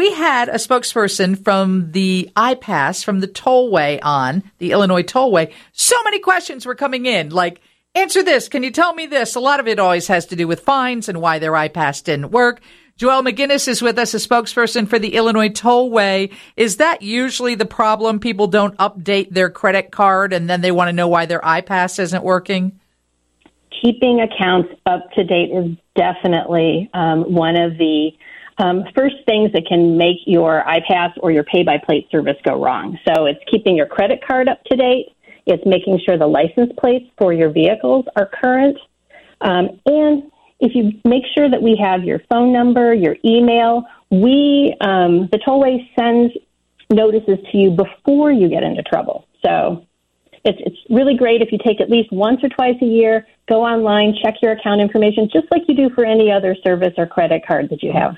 we had a spokesperson from the iPass, from the tollway on the Illinois tollway. So many questions were coming in, like, answer this. Can you tell me this? A lot of it always has to do with fines and why their iPass didn't work. Joelle McGinnis is with us, a spokesperson for the Illinois Tollway. Is that usually the problem? People don't update their credit card and then they want to know why their iPass isn't working? Keeping accounts up to date is definitely um, one of the um, first things that can make your iPass or your pay by plate service go wrong. So it's keeping your credit card up to date, it's making sure the license plates for your vehicles are current, um, and if you make sure that we have your phone number, your email, we um, the tollway sends notices to you before you get into trouble. So it's it's really great if you take at least once or twice a year, go online, check your account information, just like you do for any other service or credit card that you have.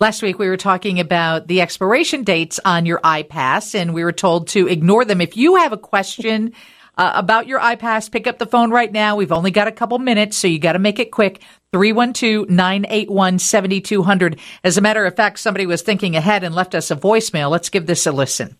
Last week, we were talking about the expiration dates on your iPass, and we were told to ignore them. If you have a question uh, about your iPass, pick up the phone right now. We've only got a couple minutes, so you got to make it quick. 312-981-7200. As a matter of fact, somebody was thinking ahead and left us a voicemail. Let's give this a listen.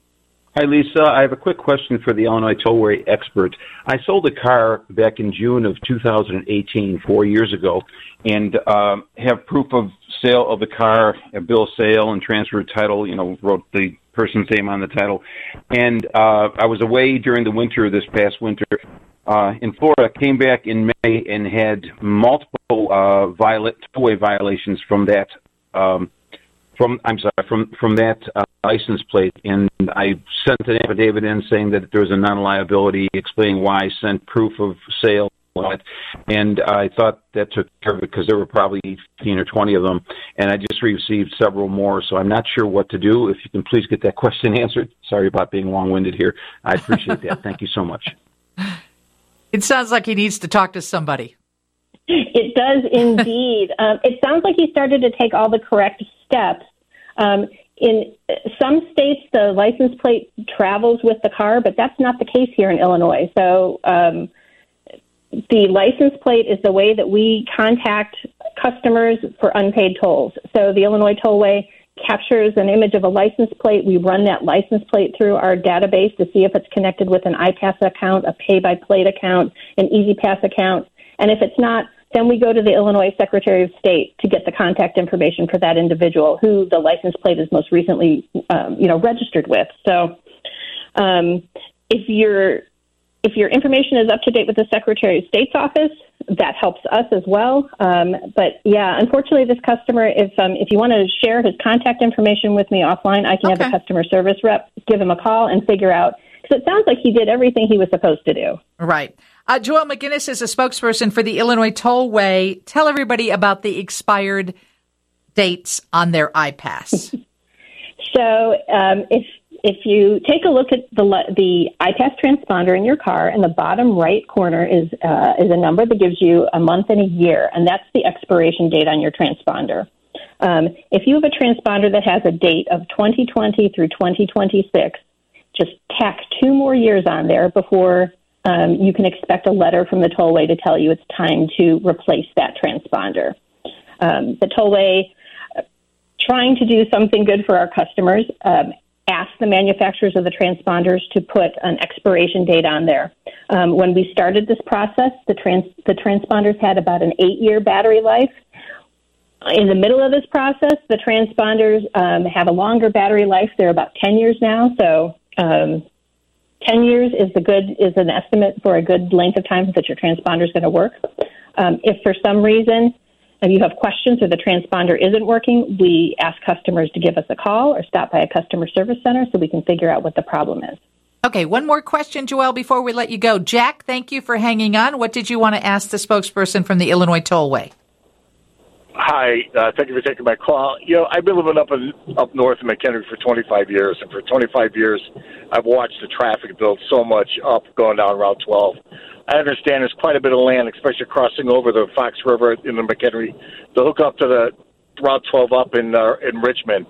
Hi, Lisa. I have a quick question for the Illinois Tollway expert. I sold a car back in June of 2018, four years ago, and uh, have proof of sale of the car, a bill of sale, and transfer of title. You know, wrote the person's name on the title. And uh, I was away during the winter, this past winter, uh, in Florida. Came back in May and had multiple uh, violet tollway violations from that. Um, from I'm sorry, from from that uh, license plate, and I sent an affidavit in saying that there was a non-liability, explaining why I sent proof of sale it. And I thought that took care of it because there were probably 15 or 20 of them. And I just received several more. So I'm not sure what to do. If you can please get that question answered. Sorry about being long winded here. I appreciate that. Thank you so much. It sounds like he needs to talk to somebody. It does indeed. um, it sounds like he started to take all the correct steps. Um, in some states, the license plate travels with the car, but that's not the case here in Illinois. So, um, the license plate is the way that we contact customers for unpaid tolls. So the Illinois Tollway captures an image of a license plate. We run that license plate through our database to see if it's connected with an iPass account, a pay by plate account, an E-ZPass account. And if it's not, then we go to the Illinois Secretary of State to get the contact information for that individual who the license plate is most recently, um, you know, registered with. So, um, if you're if your information is up to date with the Secretary of State's office, that helps us as well. Um, but yeah, unfortunately, this customer, if um, if you want to share his contact information with me offline, I can okay. have a customer service rep give him a call and figure out because it sounds like he did everything he was supposed to do. Right. Uh, Joelle McGinnis is a spokesperson for the Illinois Tollway. Tell everybody about the expired dates on their iPass. so um, if if you take a look at the the iPass transponder in your car, in the bottom right corner is uh, is a number that gives you a month and a year, and that's the expiration date on your transponder. Um, if you have a transponder that has a date of 2020 through 2026, just tack two more years on there before um, you can expect a letter from the tollway to tell you it's time to replace that transponder. Um, the tollway uh, trying to do something good for our customers um, asked the manufacturers of the transponders to put an expiration date on there. Um, when we started this process, the, trans- the transponders had about an eight year battery life. In the middle of this process, the transponders um, have a longer battery life. They're about 10 years now. So, um, 10 years is the good is an estimate for a good length of time that your transponder is going to work. Um, if for some reason you have questions or the transponder isn't working, we ask customers to give us a call or stop by a customer service center so we can figure out what the problem is. Okay, one more question, Joelle, before we let you go. Jack, thank you for hanging on. What did you want to ask the spokesperson from the Illinois Tollway? Hi, uh, thank you for taking my call. You know, I've been living up in, up north in McHenry for 25 years, and for 25 years, I've watched the traffic build so much up going down Route 12. I understand there's quite a bit of land, especially crossing over the Fox River in the McHenry, to hook up to the Route 12 up in uh, in Richmond.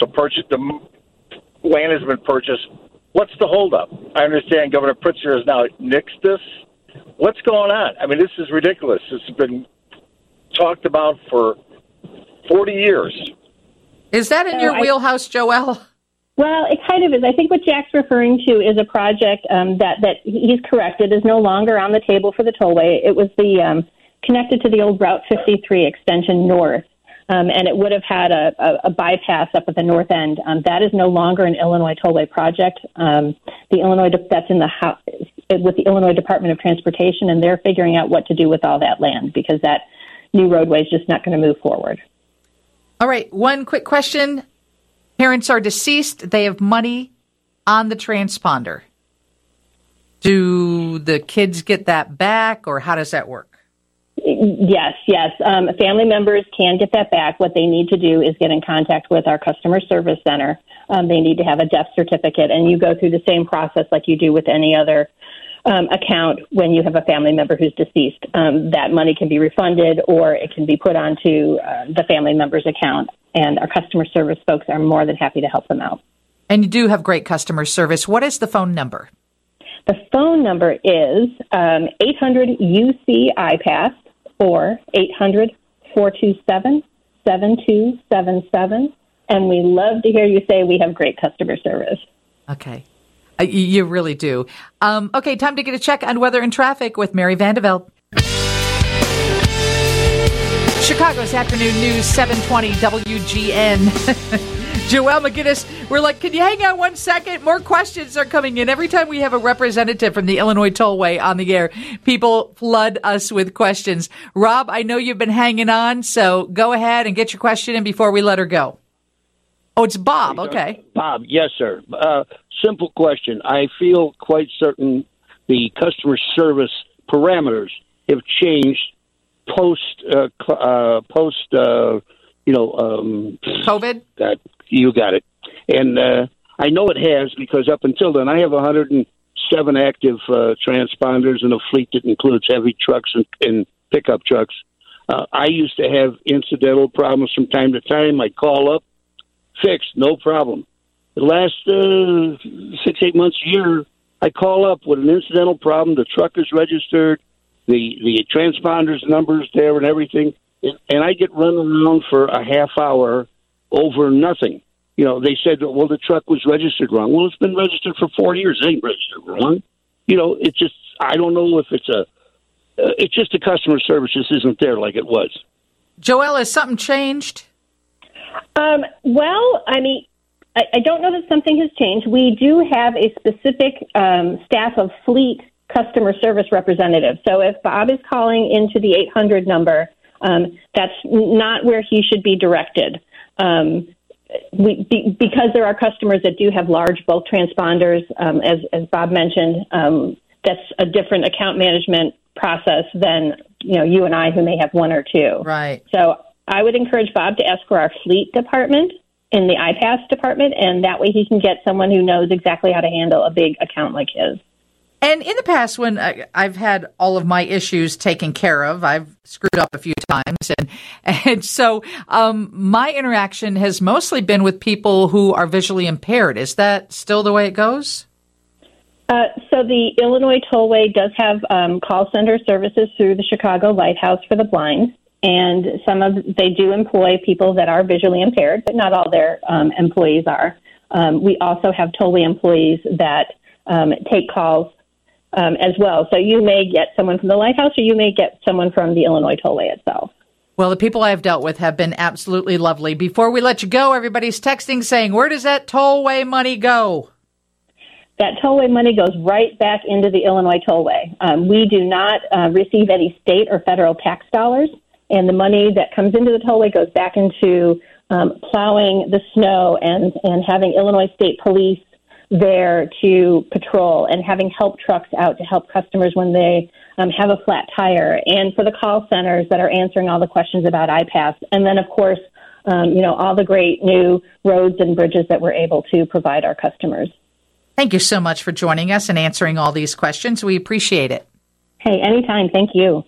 So purchase the land has been purchased. What's the holdup? I understand Governor Pritzker has now nixed this. What's going on? I mean, this is ridiculous. Has been talked about for 40 years. Is that in So your I- wheelhouse, Joelle? Well, it kind of is. I think what Jack's referring to is a project um, that that he's correct. It is no longer on the table for the tollway. It was the um, connected to the old Route 53 extension north, um, and it would have had a, a, a bypass up at the north end. Um, that is no longer an Illinois tollway project. Um, the Illinois that's in the house with the Illinois Department of Transportation, and they're figuring out what to do with all that land because that new roadway is just not going to move forward. All right, one quick question. Parents are deceased, they have money on the transponder. Do the kids get that back, or how does that work? Yes, yes. Um, family members can get that back. What they need to do is get in contact with our customer service center. Um, they need to have a death certificate, and you go through the same process like you do with any other um, account when you have a family member who's deceased. Um, that money can be refunded, or it can be put onto uh, the family member's account. And our customer service folks are more than happy to help them out. And you do have great customer service. What is the phone number? The phone number is um, 800 UC iPass or 800 427 7277. And we love to hear you say we have great customer service. Okay. Uh, you really do. Um, okay, time to get a check on weather and traffic with Mary Vandevelde. Chicago's afternoon news, 720 WGN. Joelle McGinnis, we're like, can you hang on one second? More questions are coming in. Every time we have a representative from the Illinois Tollway on the air, people flood us with questions. Rob, I know you've been hanging on, so go ahead and get your question in before we let her go. Oh, it's Bob. Okay. Bob, yes, sir. Uh, simple question. I feel quite certain the customer service parameters have changed post uh, cl- uh, post uh, you know um, COVID? that you got it, and uh, I know it has because up until then I have 107 active uh, transponders in a fleet that includes heavy trucks and, and pickup trucks. Uh, I used to have incidental problems from time to time. I'd call up, fixed, no problem. The last uh, six, eight months, year, I call up with an incidental problem. The truck is registered, the the transponders numbers there, and everything, and, I get run around for a half hour over nothing. You know, they said, well, the truck was registered wrong. Well, it's been registered for four years. It ain't registered wrong. You know, it's just I don't know if it's a uh, it's just the customer service just isn't there like it was. Joelle, has something changed? Um, well, I mean, I, I don't know that something has changed. We do have a specific um, staff of fleet customer service representatives. So if Bob is calling into the 800 number, um, that's not where he should be directed. Um, we, be, because there are customers that do have large bulk transponders, um, as, as Bob mentioned, um, that's a different account management process than you know you and I who may have one or two. Right. So I would encourage Bob to ask for our fleet department in the iPass department, and that way he can get someone who knows exactly how to handle a big account like his. And in the past, when I, I've had all of my issues taken care of, I've screwed up a few times, and and so um, my interaction has mostly been with people who are visually impaired. Is that still the way it goes? Uh, so the Illinois Tollway does have um, call center services through the Chicago Lighthouse for the Blind, and some of they do employ people that are visually impaired, but not all their um, employees are. Um, we also have Tollway employees that um, take calls um, as well. So you may get someone from the Lighthouse, or you may get someone from the Illinois Tollway itself. Well, the people I've dealt with have been absolutely lovely. Before we let you go, everybody's texting saying, "Where does that tollway money go?" that tollway money goes right back into the Illinois tollway. Um, we do not uh, receive any state or federal tax dollars, and the money that comes into the tollway goes back into um, plowing the snow and, and having Illinois State Police there to patrol and having help trucks out to help customers when they um, have a flat tire, and for the call centers that are answering all the questions about iPass, and then of course. Um, you know all the great new roads and bridges that we're able to provide our customers. Thank you so much for joining us and answering all these questions. We appreciate it. Hey, anytime. Thank you.